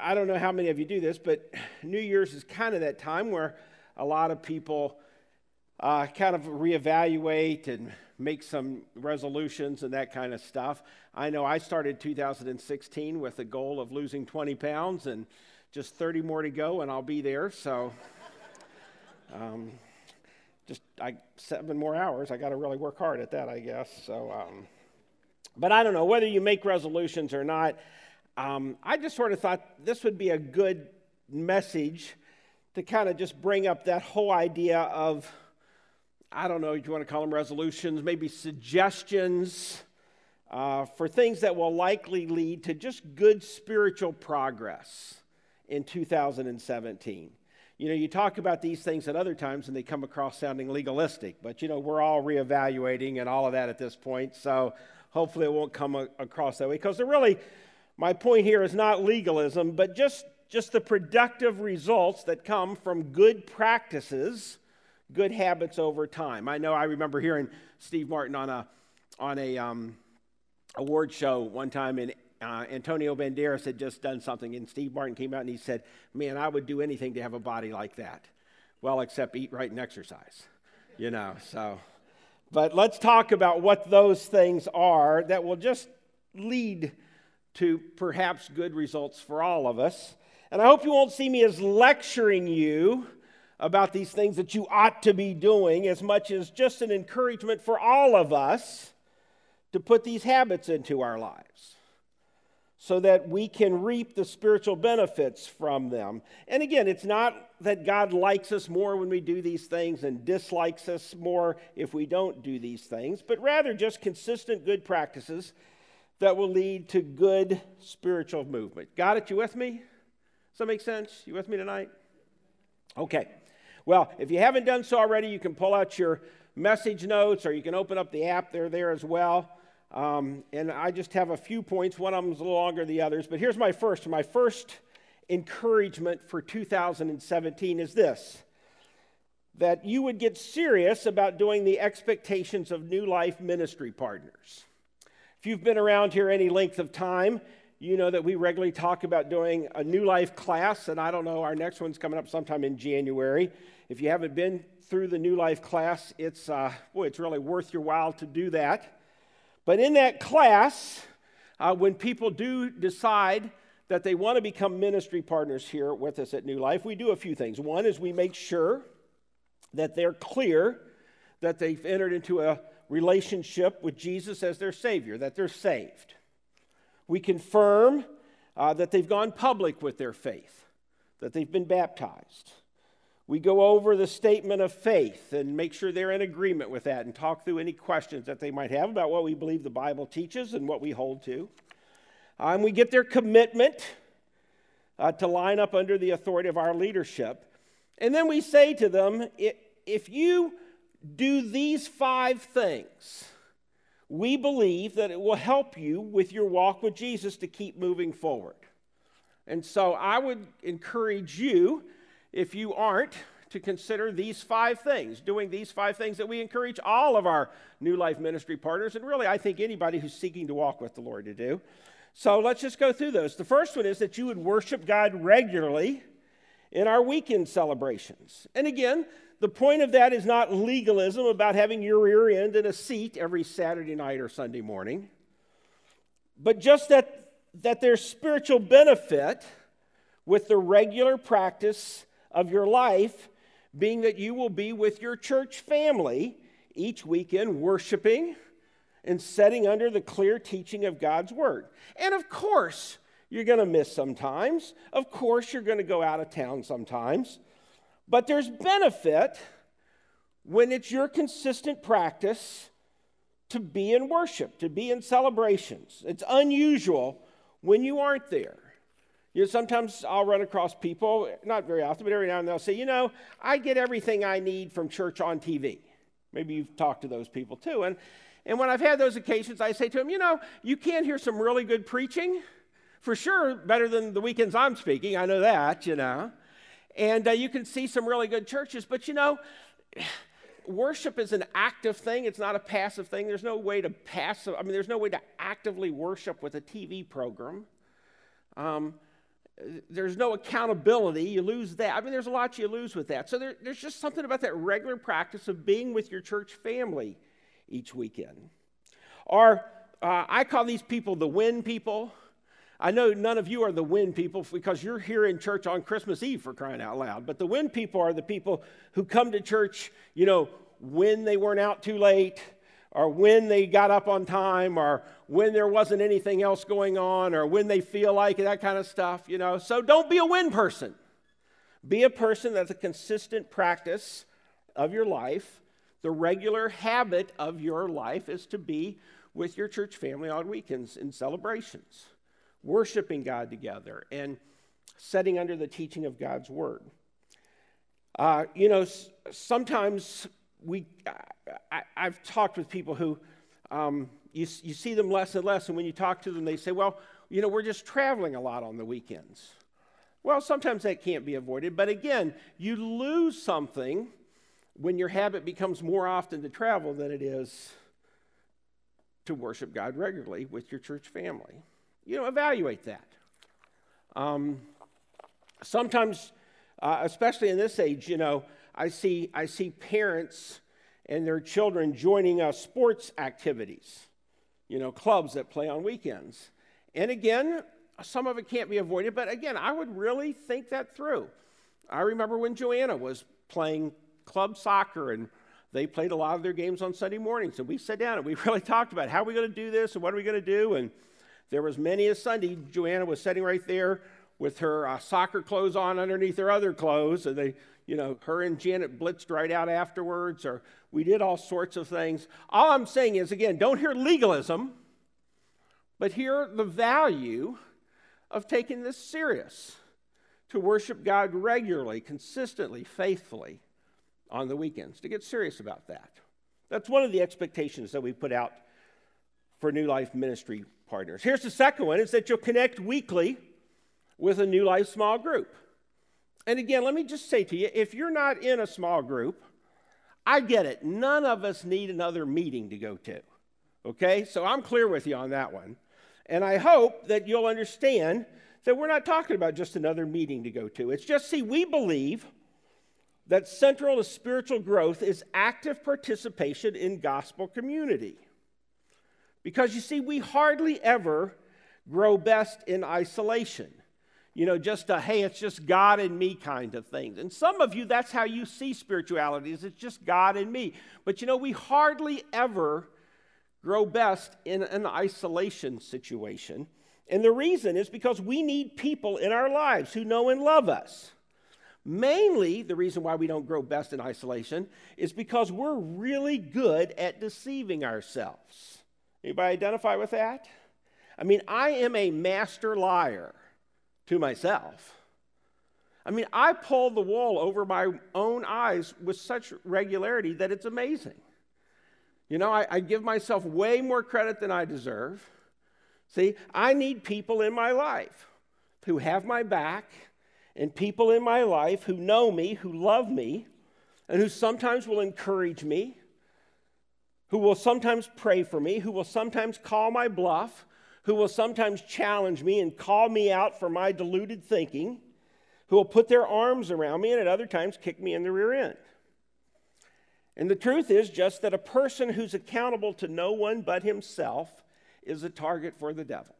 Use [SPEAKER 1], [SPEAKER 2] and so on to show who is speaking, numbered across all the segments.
[SPEAKER 1] I don't know how many of you do this, but New Year's is kind of that time where a lot of people uh, kind of reevaluate and make some resolutions and that kind of stuff. I know I started 2016 with a goal of losing 20 pounds and just 30 more to go, and I'll be there. So, um, just I, seven more hours. I got to really work hard at that, I guess. So, um, but I don't know whether you make resolutions or not. Um, I just sort of thought this would be a good message to kind of just bring up that whole idea of I don't know if you want to call them resolutions, maybe suggestions uh, for things that will likely lead to just good spiritual progress in 2017. You know, you talk about these things at other times and they come across sounding legalistic, but you know, we're all reevaluating and all of that at this point, so hopefully it won't come across that way. Because they're really, my point here is not legalism, but just, just the productive results that come from good practices good habits over time. I know I remember hearing Steve Martin on a on a um, award show one time, and uh, Antonio Banderas had just done something, and Steve Martin came out and he said, "Man, I would do anything to have a body like that." Well, except eat right and exercise, you know. So, but let's talk about what those things are that will just lead to perhaps good results for all of us. And I hope you won't see me as lecturing you about these things that you ought to be doing as much as just an encouragement for all of us to put these habits into our lives so that we can reap the spiritual benefits from them. And again, it's not that God likes us more when we do these things and dislikes us more if we don't do these things, but rather just consistent good practices that will lead to good spiritual movement. Got it? You with me? Does that make sense? You with me tonight? Okay. Well, if you haven't done so already, you can pull out your message notes or you can open up the app. They're there as well. Um, and I just have a few points. One of them is a little longer than the others. But here's my first. My first encouragement for 2017 is this that you would get serious about doing the expectations of New Life ministry partners. If you've been around here any length of time, you know that we regularly talk about doing a New Life class, and I don't know, our next one's coming up sometime in January. If you haven't been through the New Life class, it's, uh, boy, it's really worth your while to do that. But in that class, uh, when people do decide that they want to become ministry partners here with us at New Life, we do a few things. One is we make sure that they're clear that they've entered into a relationship with Jesus as their Savior, that they're saved. We confirm uh, that they've gone public with their faith, that they've been baptized. We go over the statement of faith and make sure they're in agreement with that and talk through any questions that they might have about what we believe the Bible teaches and what we hold to. Uh, and we get their commitment uh, to line up under the authority of our leadership. And then we say to them if you do these five things, we believe that it will help you with your walk with Jesus to keep moving forward. And so I would encourage you if you aren't, to consider these five things, doing these five things that we encourage all of our New Life ministry partners, and really, I think anybody who's seeking to walk with the Lord to do. So let's just go through those. The first one is that you would worship God regularly in our weekend celebrations. And again, the point of that is not legalism about having your rear end in a seat every Saturday night or Sunday morning, but just that, that there's spiritual benefit with the regular practice of your life being that you will be with your church family each weekend worshiping and setting under the clear teaching of God's word. And of course, you're going to miss sometimes. Of course, you're going to go out of town sometimes. But there's benefit when it's your consistent practice to be in worship, to be in celebrations. It's unusual when you aren't there. You know, sometimes I'll run across people, not very often, but every now and then they'll say, you know, I get everything I need from church on TV. Maybe you've talked to those people too. And, and when I've had those occasions, I say to them, you know, you can hear some really good preaching, for sure, better than the weekends I'm speaking. I know that, you know. And uh, you can see some really good churches, but you know, worship is an active thing, it's not a passive thing. There's no way to passive, I mean, there's no way to actively worship with a TV program. Um, there's no accountability. You lose that. I mean, there's a lot you lose with that. So there, there's just something about that regular practice of being with your church family each weekend. Or uh, I call these people the win people. I know none of you are the win people because you're here in church on Christmas Eve for crying out loud. But the win people are the people who come to church, you know, when they weren't out too late, or when they got up on time, or when there wasn't anything else going on, or when they feel like it, that kind of stuff, you know. So don't be a win person. Be a person that's a consistent practice of your life. The regular habit of your life is to be with your church family on weekends in celebrations, worshiping God together, and setting under the teaching of God's Word. Uh, you know, sometimes we, I, have talked with people who um, you, you see them less and less, and when you talk to them, they say, Well, you know, we're just traveling a lot on the weekends. Well, sometimes that can't be avoided, but again, you lose something when your habit becomes more often to travel than it is to worship God regularly with your church family. You know, evaluate that. Um, sometimes, uh, especially in this age, you know, I see, I see parents and their children joining uh, sports activities, you know, clubs that play on weekends. And again, some of it can't be avoided, but again, I would really think that through. I remember when Joanna was playing club soccer and they played a lot of their games on Sunday mornings, and we sat down and we really talked about how are we going to do this and what are we going to do. And there was many a Sunday, Joanna was sitting right there with her uh, soccer clothes on underneath her other clothes, and they, you know, her and Janet blitzed right out afterwards, or we did all sorts of things. All I'm saying is, again, don't hear legalism, but hear the value of taking this serious to worship God regularly, consistently, faithfully on the weekends, to get serious about that. That's one of the expectations that we put out for New Life ministry partners. Here's the second one is that you'll connect weekly with a New Life small group. And again, let me just say to you if you're not in a small group, I get it. None of us need another meeting to go to. Okay? So I'm clear with you on that one. And I hope that you'll understand that we're not talking about just another meeting to go to. It's just, see, we believe that central to spiritual growth is active participation in gospel community. Because you see, we hardly ever grow best in isolation. You know, just a, hey, it's just God and me kind of thing. And some of you, that's how you see spirituality, is it's just God and me. But you know, we hardly ever grow best in an isolation situation. And the reason is because we need people in our lives who know and love us. Mainly, the reason why we don't grow best in isolation is because we're really good at deceiving ourselves. Anybody identify with that? I mean, I am a master liar to myself. I mean, I pull the wool over my own eyes with such regularity that it's amazing. You know, I, I, give myself way more credit than I deserve. See, I need people in my life who have my back and people in my life who know me, who love me, and who sometimes will encourage me, who will sometimes pray for me, who will sometimes call my bluff, who will sometimes challenge me and call me out for my deluded thinking, who will put their arms around me and at other times kick me in the rear end. And the truth is just that a person who's accountable to no one but himself is a target for the devil.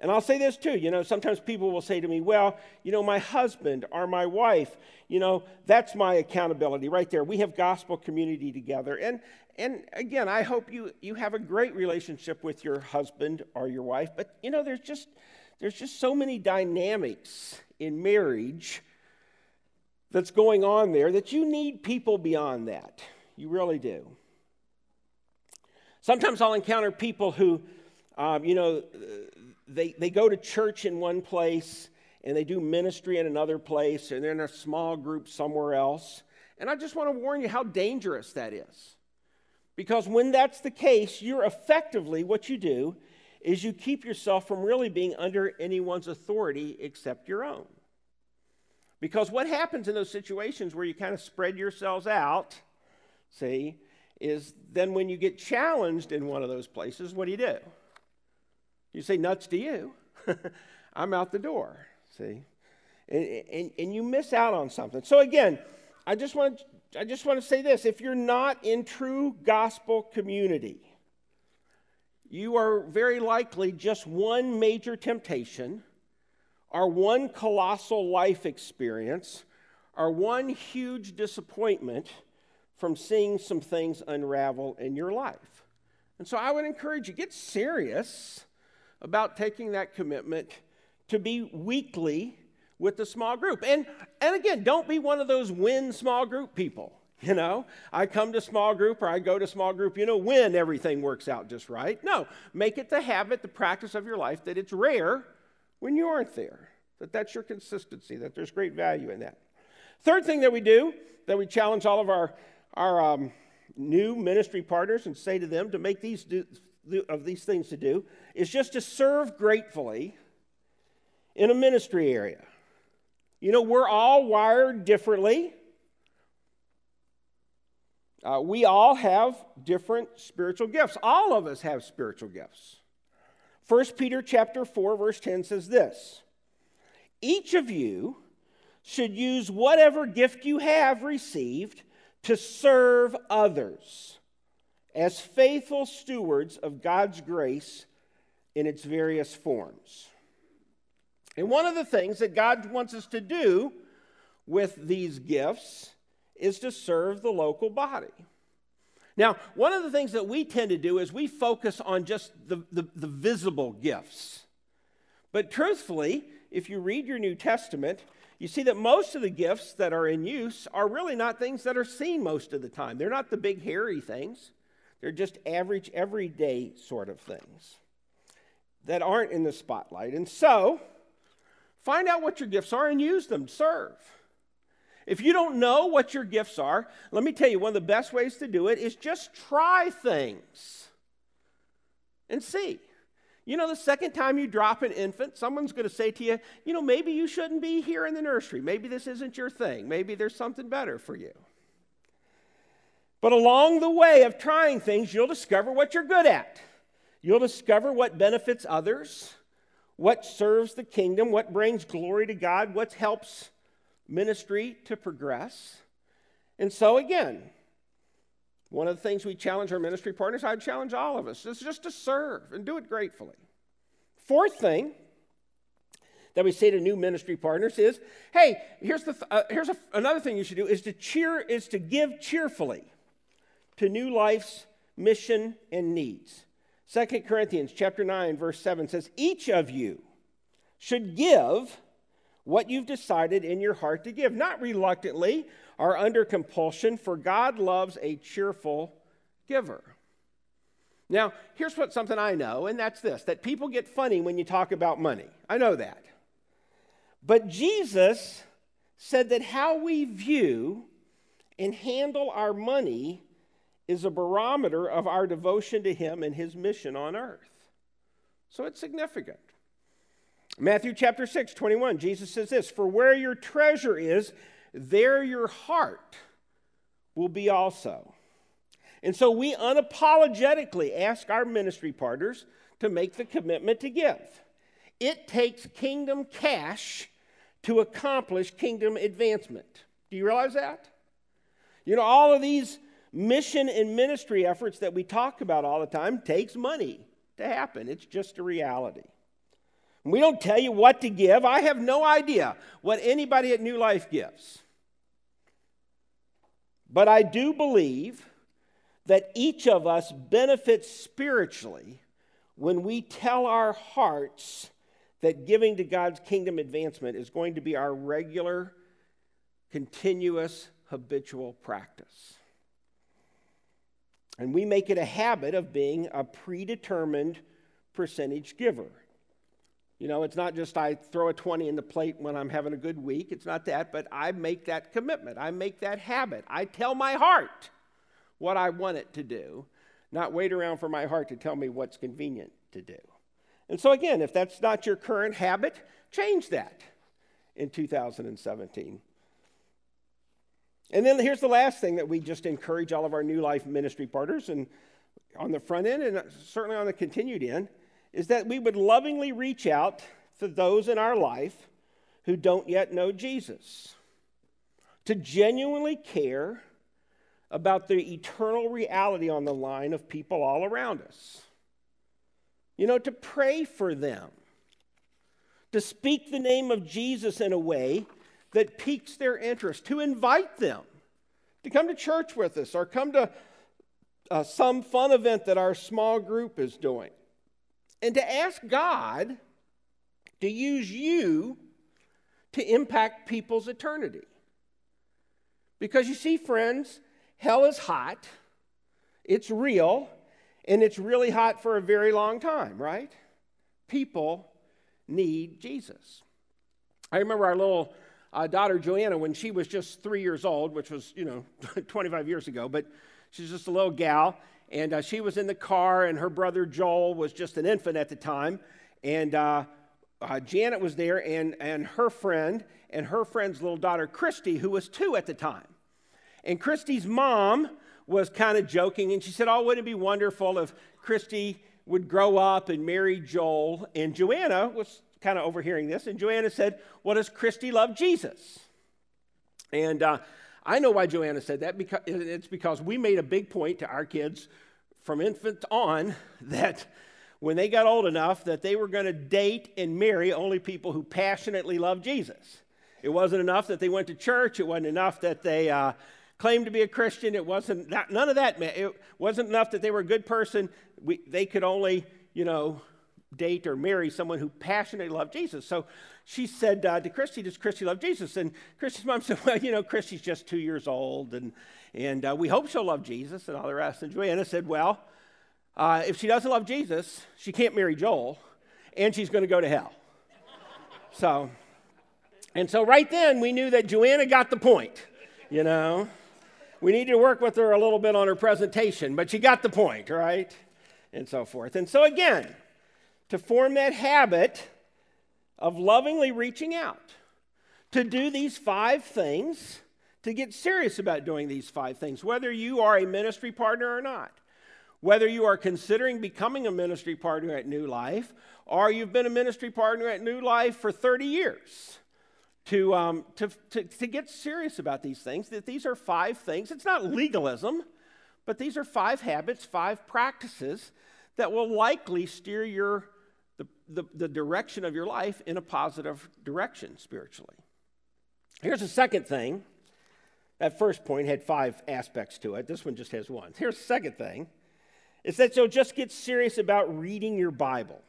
[SPEAKER 1] And I'll say this too, you know, sometimes people will say to me, well, you know, my husband or my wife, you know, that's my accountability right there. We have gospel community together. And and again, I hope you you have a great relationship with your husband or your wife, but you know, there's just there's just so many dynamics in marriage that's going on there that you need people beyond that. You really do. Sometimes I'll encounter people who, um, you know, they, they go to church in one place and they do ministry in another place and they're in a small group somewhere else. And I just want to warn you how dangerous that is. Because when that's the case, you're effectively, what you do is you keep yourself from really being under anyone's authority except your own. Because what happens in those situations where you kind of spread yourselves out, see, is then when you get challenged in one of those places, what do you do? You say, nuts to you. I'm out the door. See? And, and, and you miss out on something. So, again, I just, want, I just want to say this if you're not in true gospel community, you are very likely just one major temptation, or one colossal life experience, or one huge disappointment from seeing some things unravel in your life. And so I would encourage you get serious about taking that commitment to be weekly with the small group. And and again, don't be one of those win small group people. You know, I come to small group or I go to small group, you know, when everything works out just right. No, make it the habit, the practice of your life that it's rare when you aren't there. That that's your consistency, that there's great value in that. Third thing that we do, that we challenge all of our, our um, new ministry partners and say to them to make these do, of these things to do, is just to serve gratefully in a ministry area. You know, we're all wired differently. Uh, we all have different spiritual gifts. All of us have spiritual gifts. 1 Peter chapter 4 verse 10 says this. Each of you should use whatever gift you have received to serve others as faithful stewards of God's grace in its various forms. And one of the things that God wants us to do with these gifts is to serve the local body. Now, one of the things that we tend to do is we focus on just the, the, the, visible gifts. But truthfully, if you read your New Testament, you see that most of the gifts that are in use are really not things that are seen most of the time. They're not the big, hairy things, they're just average, everyday sort of things that aren't in the spotlight. And so, find out what your gifts are and use them, serve. If you don't know what your gifts are, let me tell you one of the best ways to do it is just try things and see. You know, the second time you drop an infant, someone's going to say to you, you know, maybe you shouldn't be here in the nursery. Maybe this isn't your thing. Maybe there's something better for you. But along the way of trying things, you'll discover what you're good at. You'll discover what benefits others, what serves the kingdom, what brings glory to God, what helps ministry to progress. And so, again, one of the things we challenge our ministry partners, I challenge all of us, is just to serve and do it gratefully. Fourth thing that we say to new ministry partners is, hey, here's, the, uh, here's another thing you should do is to cheer, is to give cheerfully to new life's mission and needs. 2 Corinthians chapter 9, verse 7 says, each of you should give what you've decided in your heart to give, not reluctantly or under compulsion, for God loves a cheerful giver. Now, here's what something I know, and that's this that people get funny when you talk about money. I know that. But Jesus said that how we view and handle our money is a barometer of our devotion to Him and His mission on earth. So it's significant. Matthew chapter 6, 21, Jesus says this For where your treasure is, there your heart will be also. And so we unapologetically ask our ministry partners to make the commitment to give. It takes kingdom cash to accomplish kingdom advancement. Do you realize that? You know, all of these mission and ministry efforts that we talk about all the time takes money to happen. It's just a reality. We don't tell you what to give. I have no idea what anybody at New Life gives. But I do believe that each of us benefits spiritually when we tell our hearts that giving to God's kingdom advancement is going to be our regular, continuous, habitual practice. And we make it a habit of being a predetermined percentage giver. You know, it's not just I throw a 20 in the plate when I'm having a good week. It's not that, but I make that commitment. I make that habit. I tell my heart what I want it to do, not wait around for my heart to tell me what's convenient to do. And so, again, if that's not your current habit, change that in 2017. And then here's the last thing that we just encourage all of our new life ministry partners and on the front end and certainly on the continued end is that we would lovingly reach out to those in our life who don't yet know Jesus, to genuinely care about the eternal reality on the line of people all around us. You know, to pray for them, to speak the name of Jesus in a way that piques their interest, to invite them to come to church with us or come to uh, some fun event that our small group is doing. And to ask God to use you to impact people's eternity. Because you see, friends, hell is hot, it's real, and it's really hot for a very long time, right? People need Jesus. I remember our little uh, daughter Joanna when she was just three years old, which was, you know, 25 years ago, but she's just a little gal. And uh, she was in the car, and her brother Joel was just an infant at the time. And uh, uh, Janet was there, and, and her friend, and her friend's little daughter Christy, who was two at the time. And Christy's mom was kind of joking, and she said, Oh, wouldn't it be wonderful if Christy would grow up and marry Joel? And Joanna was kind of overhearing this, and Joanna said, Well, does Christy love Jesus? And uh, I know why Joanna said that, because it's because we made a big point to our kids from infant on that when they got old enough that they were going to date and marry only people who passionately loved Jesus. It wasn't enough that they went to church. It wasn't enough that they uh, claimed to be a Christian. It wasn't that, none of that. It wasn't enough that they were a good person. We, they could only, you know, date or marry someone who passionately loved Jesus. So she said uh, to Christy, Does Christy love Jesus? And Christy's mom said, Well, you know, Christy's just two years old, and, and uh, we hope she'll love Jesus and all the rest. And Joanna said, Well, uh, if she doesn't love Jesus, she can't marry Joel, and she's going to go to hell. so, and so right then we knew that Joanna got the point, you know. We needed to work with her a little bit on her presentation, but she got the point, right? And so forth. And so again, to form that habit of lovingly reaching out, to do these five things, to get serious about doing these five things, whether you are a ministry partner or not, whether you are considering becoming a ministry partner at New Life, or you've been a ministry partner at New Life for 30 years. To, um, to, to, to get serious about these things, that these are five things. It's not legalism, but these are five habits, five practices that will likely steer your the, the, direction of your life in a positive direction spiritually. Here's the second thing. That first point had five aspects to it. This one just has one. Here's the second thing is that you'll just get serious about reading your Bible.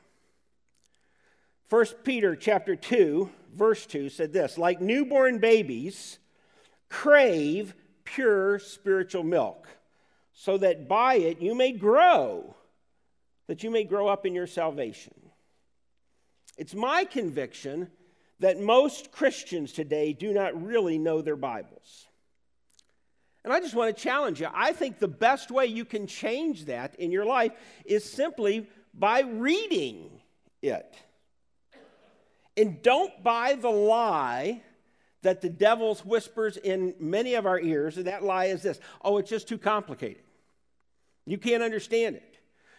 [SPEAKER 1] 1 Peter chapter 2, verse 2 said this like newborn babies, crave pure spiritual milk, so that by it you may grow, that you may grow up in your salvation. It's my conviction that most Christians today do not really know their Bibles. And I just want to challenge you. I think the best way you can change that in your life is simply by reading it. And don't buy the lie that the devil whispers in many of our ears, and that lie is this oh, it's just too complicated. You can't understand it.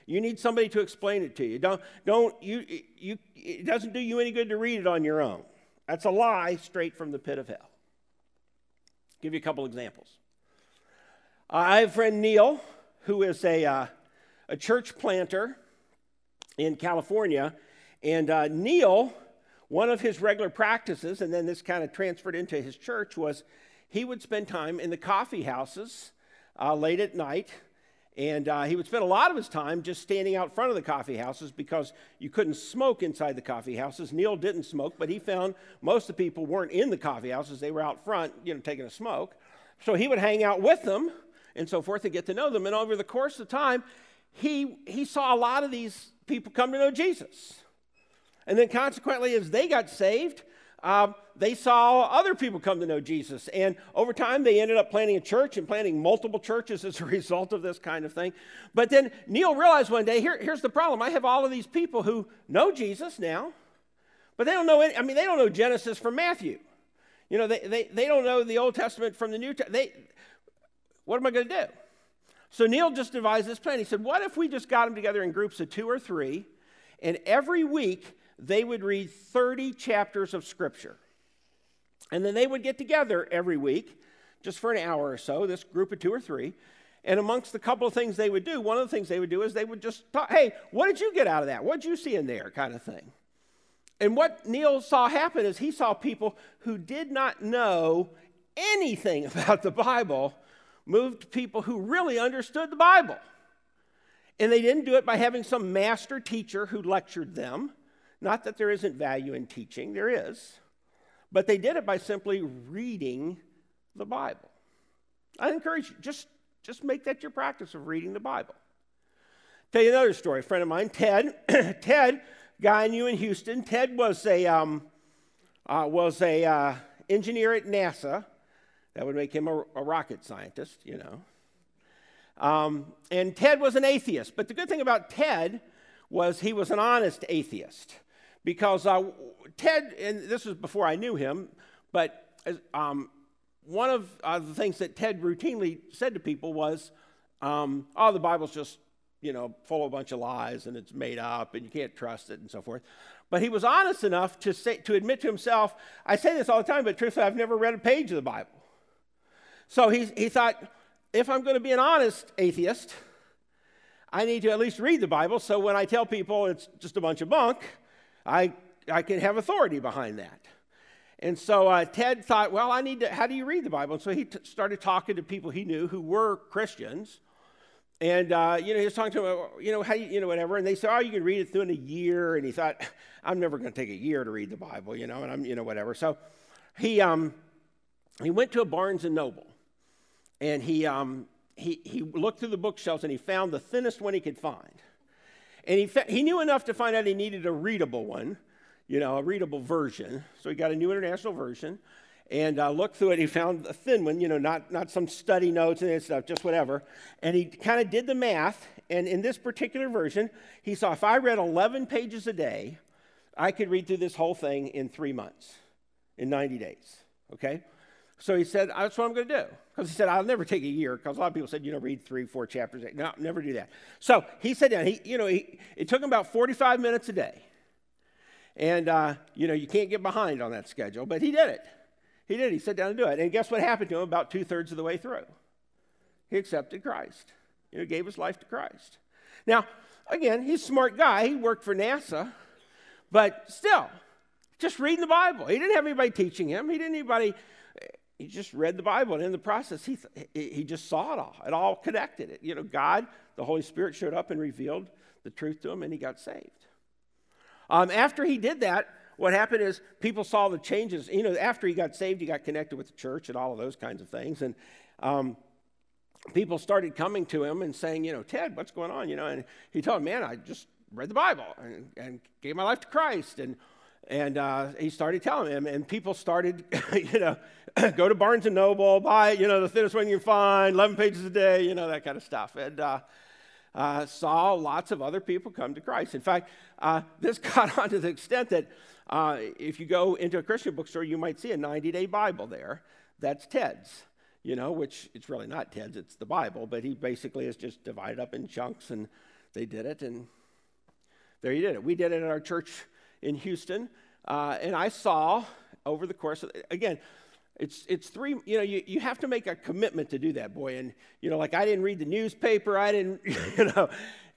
[SPEAKER 1] You need somebody to explain it to you. Don't, don't, you, you, it doesn't do you any good to read it on your own. That's a lie straight from the pit of hell. I'll give you a couple examples. Uh, I have a friend Neil, who is a, uh, a church planter in California. And uh, Neil, one of his regular practices, and then this kind of transferred into his church, was he would spend time in the coffee houses uh, late at night and uh, he would spend a lot of his time just standing out front of the coffee houses because you couldn't smoke inside the coffee houses. Neil didn't smoke, but he found most of the people weren't in the coffee houses. They were out front, you know, taking a smoke. So he would hang out with them and so forth to get to know them. And over the course of time, he, he saw a lot of these people come to know Jesus. And then consequently, as they got saved, um, they saw other people come to know Jesus. And over time, they ended up planting a church and planting multiple churches as a result of this kind of thing. But then Neil realized one day here, here's the problem I have all of these people who know Jesus now, but they don't know any, I mean, they don't know Genesis from Matthew. You know, they, they, they don't know the Old Testament from the New Testament. What am I going to do? So Neil just devised this plan. He said, What if we just got them together in groups of two or three? And every week, they would read 30 chapters of Scripture. And then they would get together every week, just for an hour or so, this group of two or three. And amongst the couple of things they would do, one of the things they would do is they would just talk, hey, what did you get out of that? What did you see in there? kind of thing. And what Neil saw happen is he saw people who did not know anything about the Bible move to people who really understood the Bible. And they didn't do it by having some master teacher who lectured them. Not that there isn't value in teaching, there is. But they did it by simply reading the Bible. I encourage you, just, just make that your practice of reading the Bible. Tell you another story. A friend of mine, Ted, Ted, guy I knew in Houston. Ted was a um, uh, was a uh, engineer at NASA. That would make him a, a rocket scientist, you know. Um, and Ted was an atheist. But the good thing about Ted was he was an honest atheist. Because uh, Ted, and this was before I knew him, but um, one of uh, the things that Ted routinely said to people was, um, oh, the Bible's just, you know, full of a bunch of lies and it's made up and you can't trust it and so forth. But he was honest enough to, say, to admit to himself, I say this all the time, but truthfully, I've never read a page of the Bible. So he, he thought, if I'm going to be an honest atheist, I need to at least read the Bible so when I tell people it's just a bunch of bunk, I, I can have authority behind that. And so uh, Ted thought, well, I need to, how do you read the Bible? And so he t- started talking to people he knew who were Christians. And, uh, you know, he was talking to them, you know, how you, you know, whatever. And they said, oh, you can read it through in a year. And he thought, I'm never going to take a year to read the Bible, you know, and I'm, you know, whatever. So he, um, he went to a Barnes and Noble and he, um, he, he looked through the bookshelves and he found the thinnest one he could find. And he, he knew enough to find out he needed a readable one, you know, a readable version. So he got a new international version and uh, looked through it. He found a thin one, you know, not, not some study notes and stuff, just whatever. And he kind of did the math. And in this particular version, he saw if I read 11 pages a day, I could read through this whole thing in three months, in 90 days. Okay? So he said, That's what I'm going to do. Because he said, I'll never take a year. Because a lot of people said, you know, read three, four chapters. No, never do that. So he sat down. He, you know, he, it took him about 45 minutes a day. And, uh, you know, you can't get behind on that schedule, but he did it. He did. He sat down and do it. And guess what happened to him about two thirds of the way through? He accepted Christ. You know, gave his life to Christ. Now, again, he's a smart guy. He worked for NASA, but still, just reading the Bible. He didn't have anybody teaching him. He didn't anybody he just read the Bible, and in the process, he, he just saw it all. It all connected. It, you know, God, the Holy Spirit showed up and revealed the truth to him, and he got saved. Um, after he did that, what happened is people saw the changes. You know, after he got saved, he got connected with the church and all of those kinds of things. And um, people started coming to him and saying, you know, Ted, what's going on? You know, and he told them, man, I just read the Bible and, and gave my life to Christ. And and uh, he started telling him, and people started, you know, go to Barnes and Noble, buy, you know, the thinnest one you can find, 11 pages a day, you know, that kind of stuff. And uh, uh, saw lots of other people come to Christ. In fact, uh, this got on to the extent that uh, if you go into a Christian bookstore, you might see a 90 day Bible there. That's Ted's, you know, which it's really not Ted's, it's the Bible, but he basically is just divided up in chunks, and they did it, and there you did it. We did it at our church in Houston. Uh, and I saw over the course of, again, it's, it's three, you know, you, you have to make a commitment to do that, boy. And, you know, like I didn't read the newspaper, I didn't, you know,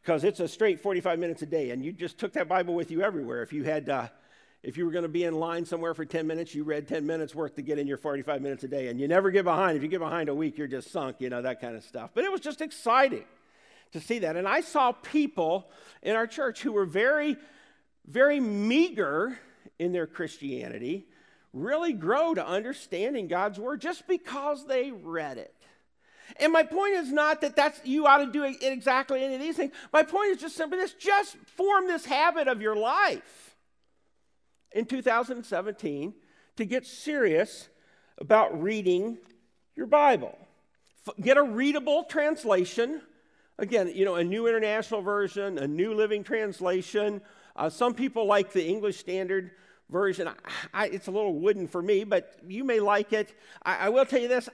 [SPEAKER 1] because it's a straight 45 minutes a day. And you just took that Bible with you everywhere. If you had, uh, if you were going to be in line somewhere for 10 minutes, you read 10 minutes worth to get in your 45 minutes a day. And you never get behind. If you get behind a week, you're just sunk, you know, that kind of stuff. But it was just exciting to see that. And I saw people in our church who were very, very meager in their Christianity really grow to understanding God's word just because they read it. And my point is not that that's you ought to do exactly any of these things. My point is just simply this: just form this habit of your life in 2017 to get serious about reading your Bible. Get a readable translation. Again, you know, a new international version, a new living translation, uh, some people like the English Standard Version. I, I, it's a little wooden for me, but you may like it. I, I will tell you this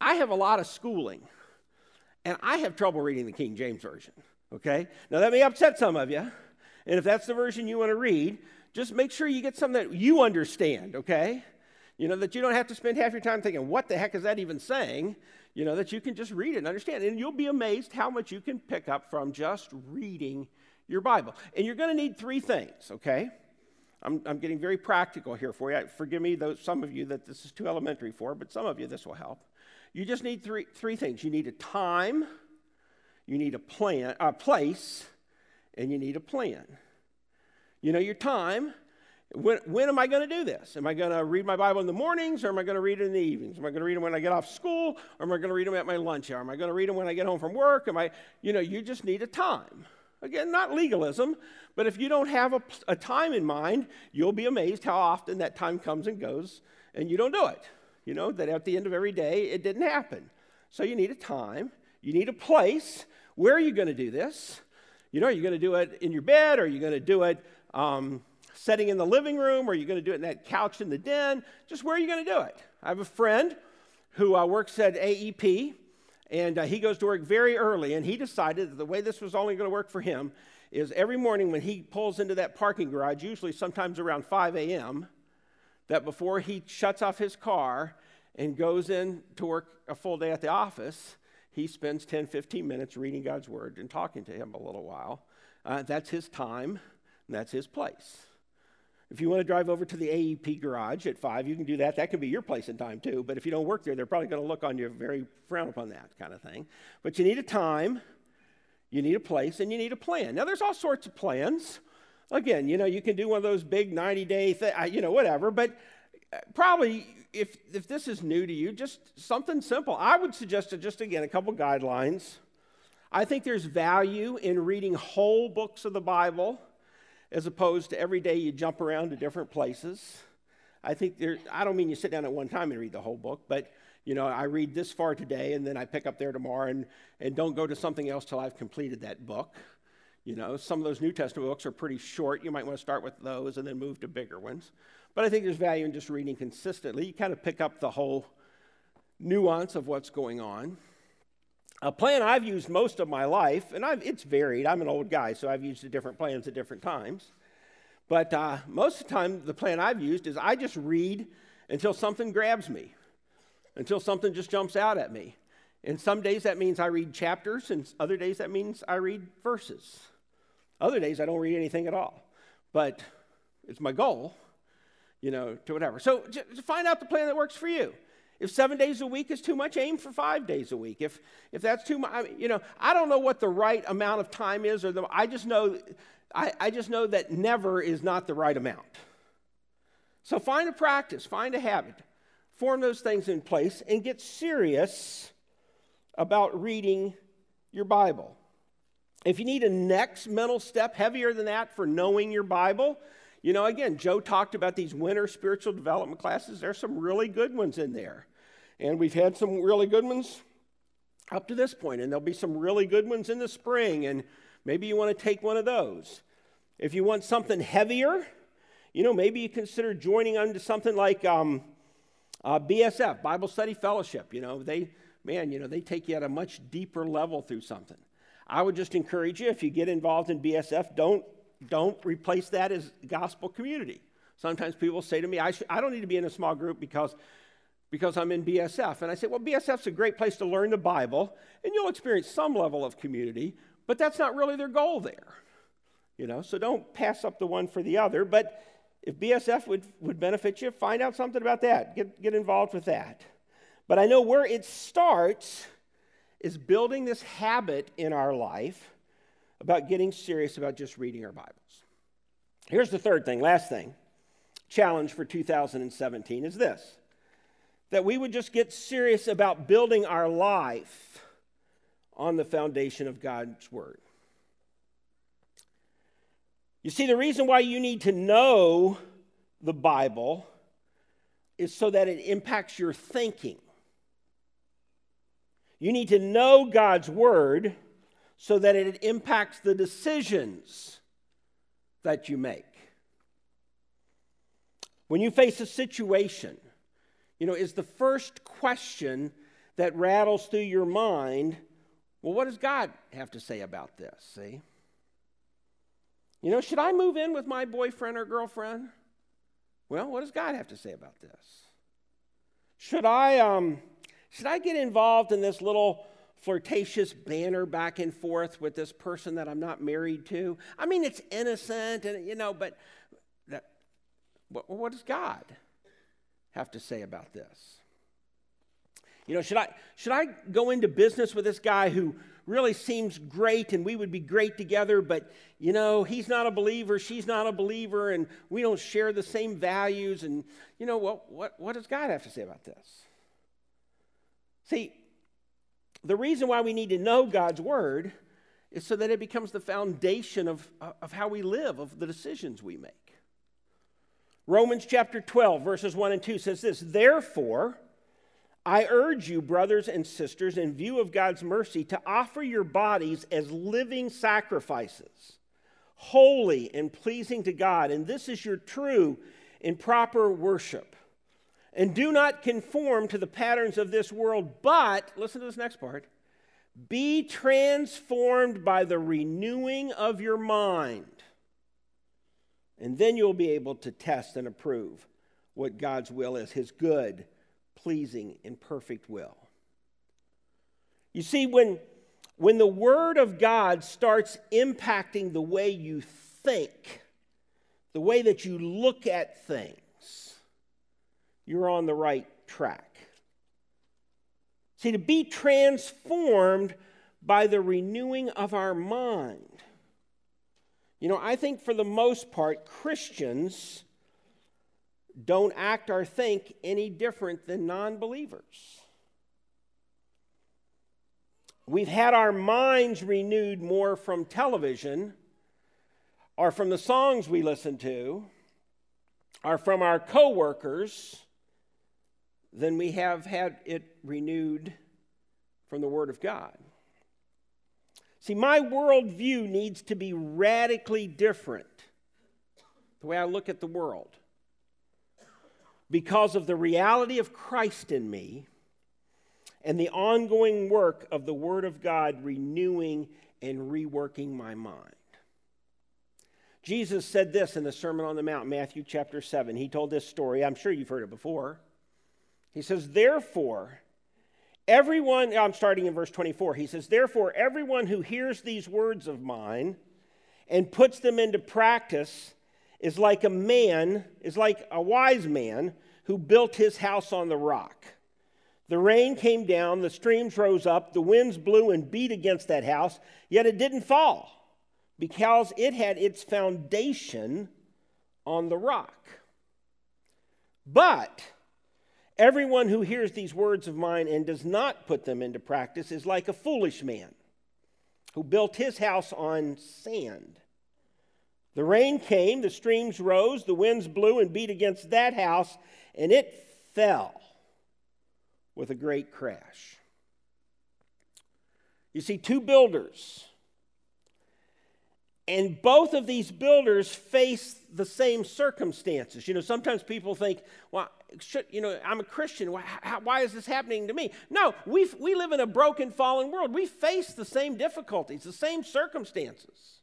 [SPEAKER 1] I have a lot of schooling, and I have trouble reading the King James Version. Okay? Now, that may upset some of you. And if that's the version you want to read, just make sure you get something that you understand, okay? You know, that you don't have to spend half your time thinking, what the heck is that even saying? You know, that you can just read it and understand. And you'll be amazed how much you can pick up from just reading your Bible. And you're going to need three things, okay? I'm, I'm getting very practical here for you. Forgive me, those, some of you, that this is too elementary for, but some of you this will help. You just need three, three things you need a time, you need a plan, a place, and you need a plan. You know, your time. When, when am I going to do this? Am I going to read my Bible in the mornings or am I going to read it in the evenings? Am I going to read them when I get off school or am I going to read them at my lunch hour? Am I going to read them when I get home from work? Am I, you know, you just need a time. Again, not legalism, but if you don't have a, a time in mind, you'll be amazed how often that time comes and goes and you don't do it. You know, that at the end of every day, it didn't happen. So you need a time, you need a place. Where are you going to do this? You know, are you going to do it in your bed? Or are you going to do it um, sitting in the living room? Or are you going to do it in that couch in the den? Just where are you going to do it? I have a friend who uh, works at AEP, and uh, he goes to work very early, and he decided that the way this was only going to work for him is every morning when he pulls into that parking garage, usually sometimes around 5 a.m., that before he shuts off his car and goes in to work a full day at the office, he spends 10, 15 minutes reading God's word and talking to him a little while. Uh, that's his time, that's his place. If you want to drive over to the AEP garage at 5, you can do that. That can be your place and time too. But if you don't work there, they're probably going to look on you very frown upon that kind of thing. But you need a time, you need a place, and you need a plan. Now, there's all sorts of plans. Again, you know, you can do one of those big 90 day, th- you know, whatever. But uh, probably if, if this is new to you, just something simple. I would suggest just again a couple guidelines. I think there's value in reading whole books of the Bible as opposed to every day you jump around to different places. I think there, I don't mean you sit down at one time and read the whole book, but you know, I read this far today and then I pick up there tomorrow and, and don't go to something else till I've completed that book. You know, some of those New Testament books are pretty short. You might want to start with those and then move to bigger ones. But I think there's value in just reading consistently. You kind of pick up the whole nuance of what's going on. A plan I've used most of my life, and I've, it's varied. I'm an old guy, so I've used different plans at different times. But uh, most of the time, the plan I've used is I just read until something grabs me, until something just jumps out at me. And some days that means I read chapters, and other days that means I read verses. Other days I don't read anything at all. But it's my goal you know, to whatever. So find out the plan that works for you. If seven days a week is too much, aim for five days a week. If, if that's too much, I mean, you know, I don't know what the right amount of time is, or the, I just know, I, I just know that never is not the right amount. So find a practice, find a habit, form those things in place, and get serious about reading your Bible. If you need a next mental step heavier than that for knowing your Bible, you know, again, Joe talked about these winter spiritual development classes. There's some really good ones in there. And we've had some really good ones up to this point, and there'll be some really good ones in the spring, and maybe you want to take one of those. If you want something heavier, you know, maybe you consider joining onto something like um, uh, BSF, Bible Study Fellowship. You know, they, man, you know, they take you at a much deeper level through something. I would just encourage you, if you get involved in BSF, don't don't replace that as gospel community. Sometimes people say to me, I, sh- I don't need to be in a small group because, because I'm in BSF. And I say, well, BSF's a great place to learn the Bible, and you'll experience some level of community, but that's not really their goal there. You know, so don't pass up the one for the other. But if BSF would, would benefit you, find out something about that. Get, get involved with that. But I know where it starts is building this habit in our life about getting serious about just reading our Bibles. Here's the third thing, last thing, challenge for 2017 is this that we would just get serious about building our life on the foundation of God's Word. You see, the reason why you need to know the Bible is so that it impacts your thinking. You need to know God's Word so that it impacts the decisions that you make. When you face a situation, you know, is the first question that rattles through your mind, well, what does God have to say about this? See? You know, should I move in with my boyfriend or girlfriend? Well, what does God have to say about this? Should I, um, should I get involved in this little flirtatious banner back and forth with this person that I'm not married to? I mean, it's innocent, and you know, but that, what, what does God have to say about this? You know, should I, should I go into business with this guy who really seems great and we would be great together, but, you know, he's not a believer, she's not a believer, and we don't share the same values? And, you know, what, what, what does God have to say about this? See, the reason why we need to know God's word is so that it becomes the foundation of, of how we live, of the decisions we make. Romans chapter 12, verses 1 and 2 says this Therefore, I urge you, brothers and sisters, in view of God's mercy, to offer your bodies as living sacrifices, holy and pleasing to God. And this is your true and proper worship. And do not conform to the patterns of this world, but, listen to this next part, be transformed by the renewing of your mind. And then you'll be able to test and approve what God's will is, his good pleasing and perfect will. You see, when, when the Word of God starts impacting the way you think, the way that you look at things, you're on the right track. See, to be transformed by the renewing of our mind. You know, I think for the most part, Christians don't act or think any different than non believers. We've had our minds renewed more from television or from the songs we listen to or from our coworkers than we have had it renewed from the Word of God. See, my worldview needs to be radically different the way I look at the world because of the reality of Christ in me and the ongoing work of the Word of God renewing and reworking my mind. Jesus said this in the Sermon on the Mount, Matthew chapter 7. He told this story. I'm sure you've heard it before. He says, Therefore, everyone, I'm starting in verse 24. He says, Therefore, everyone who hears these words of mine and puts them into practice is like a man, is like a wise man who built his house on the rock. The rain came down, the streams rose up, the winds blew and beat against that house, yet it didn't fall because it had its foundation on the rock. But everyone who hears these words of mine and does not put them into practice is like a foolish man who built his house on sand. The rain came, the streams rose, the winds blew and beat against that house, and it fell with a great crash. You see, two builders, and both of these builders face the same circumstances. You know, sometimes people think, well, should, you know, I'm a Christian. Why, how, why is this happening to me? No, we we live in a broken, fallen world. We face the same difficulties, the same circumstances.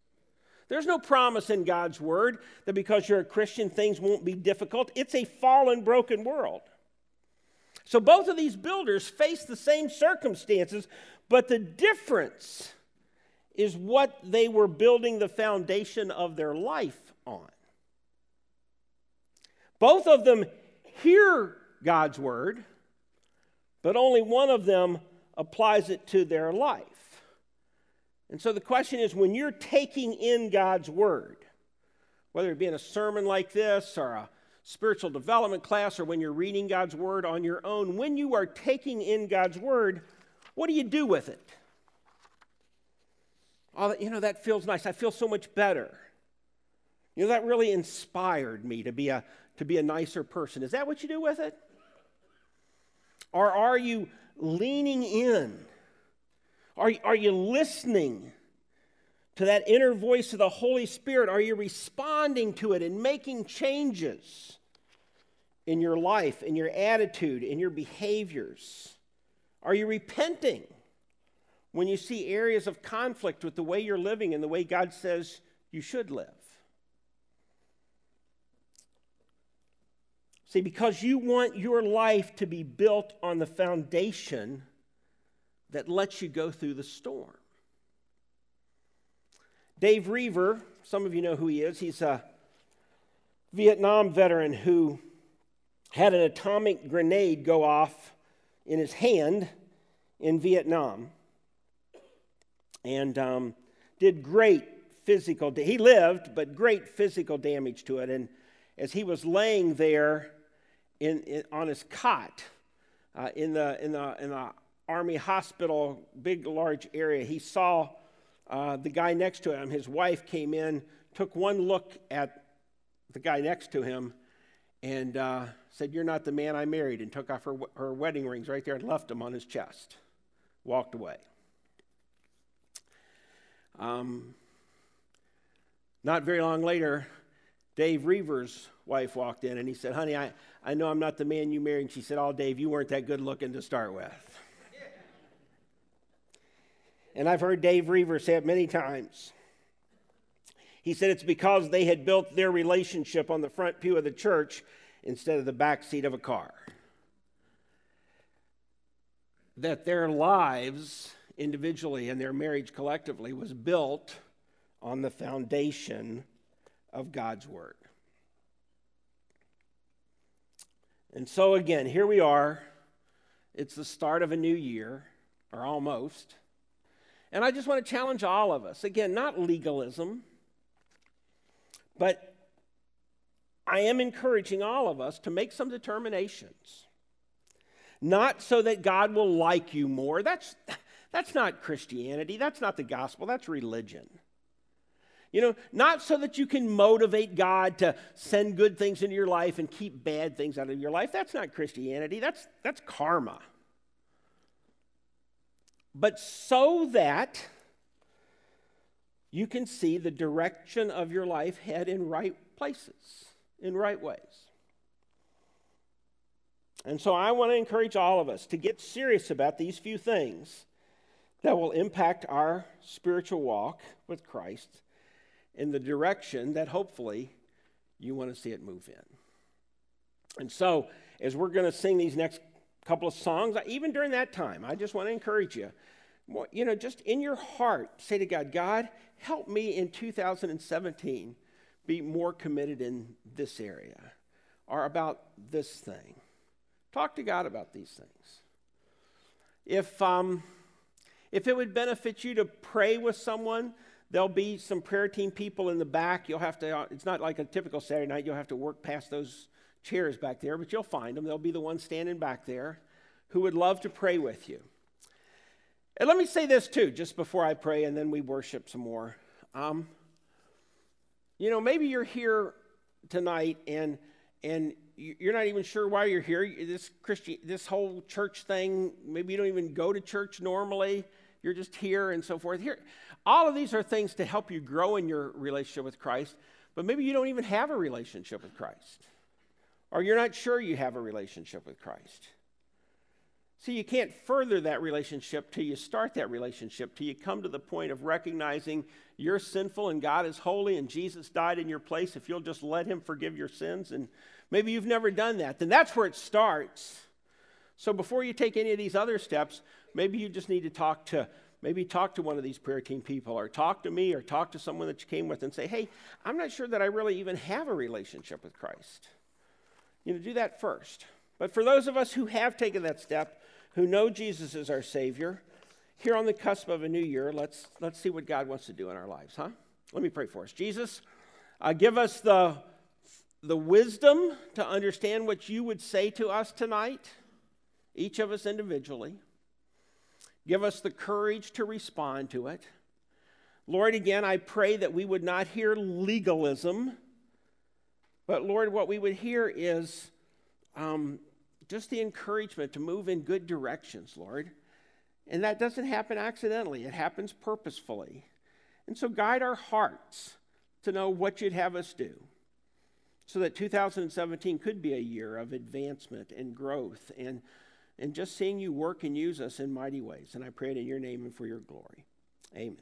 [SPEAKER 1] There's no promise in God's word that because you're a Christian, things won't be difficult. It's a fallen, broken world. So both of these builders face the same circumstances, but the difference is what they were building the foundation of their life on. Both of them hear God's word, but only one of them applies it to their life. And so the question is when you're taking in God's word, whether it be in a sermon like this or a spiritual development class or when you're reading God's word on your own, when you are taking in God's word, what do you do with it? Oh, you know, that feels nice. I feel so much better. You know, that really inspired me to be a, to be a nicer person. Is that what you do with it? Or are you leaning in are, are you listening to that inner voice of the Holy Spirit? Are you responding to it and making changes in your life, in your attitude, in your behaviors? Are you repenting when you see areas of conflict with the way you're living and the way God says you should live? See, because you want your life to be built on the foundation that lets you go through the storm. Dave Roever, some of you know who he is, he's a Vietnam veteran who had an atomic grenade go off in his hand in Vietnam and um, did great physical he lived but great physical damage to it and as he was laying there in, in on his cot uh, in, the, in, the, in the army hospital big large area. He saw uh, the guy next to him. His wife came in took one look at the guy next to him and uh, said you're not the man i married and took off her, her wedding rings right there and left them on his chest. Walked away. Um, not very long later, Dave Roever's wife walked in and he said, Honey, I, I know I'm not the man you married. And she said, Oh, Dave, you weren't that good looking to start with. and I've heard Dave Roever say it many times. He said it's because they had built their relationship on the front pew of the church instead of the back seat of a car. That their lives individually and their marriage collectively was built on the foundation of God's Word. And so, again, here we are. It's the start of a new year, or almost. And I just want to challenge all of us. Again, not legalism, but I am encouraging all of us to make some determinations. Not so that God will like you more. That's, that's not Christianity. That's not the gospel. That's religion. You know, not so that you can motivate God to send good things into your life and keep bad things out of your life. That's not Christianity. That's, that's karma. But so that you can see the direction of your life head in right places, in right ways. And so I want to encourage all of us to get serious about these few things that will impact our spiritual walk with Christ in the direction that hopefully you want to see it move in. And so, as we're going to sing these next couple of songs, even during that time, I just want to encourage you. You know, just in your heart, say to God, God, help me in 2017 be more committed in this area or about this thing. Talk to God about these things. If, um, if it would benefit you to pray with someone, There'll be some prayer team people in the back. You'll have to, uh, it's not like a typical Saturday night. You'll have to work past those chairs back there, but you'll find them. They'll be the ones standing back there who would love to pray with you. And let me say this too, just before I pray and then we worship some more. Um, you know, maybe you're here tonight and and you're not even sure why you're here. This Christian, this whole church thing, maybe you don't even go to church normally. You're just here and so forth. Here, all of these are things to help you grow in your relationship with Christ, but maybe you don't even have a relationship with Christ, or you're not sure you have a relationship with Christ. See, you can't further that relationship till you start that relationship, till you come to the point of recognizing you're sinful and God is holy and Jesus died in your place. If you'll just let Him forgive your sins, and maybe you've never done that, then that's where it starts. So before you take any of these other steps, maybe you just need to talk to maybe talk to one of these prayer team people or talk to me or talk to someone that you came with and say, hey, I'm not sure that I really even have a relationship with Christ. You know, do that first. But for those of us who have taken that step, who know Jesus is our Savior, here on the cusp of a new year, let's, let's see what God wants to do in our lives, huh? Let me pray for us. Jesus, uh, give us the, the wisdom to understand what you would say to us tonight, each of us individually. Give us the courage to respond to it. Lord, again, I pray that we would not hear legalism, but Lord, what we would hear is um, just the encouragement to move in good directions, Lord. And that doesn't happen accidentally, it happens purposefully. And so guide our hearts to know what you'd have us do so that 2017 could be a year of advancement and growth and and just seeing you work and use us in mighty ways. And I pray it in your name and for your glory. Amen.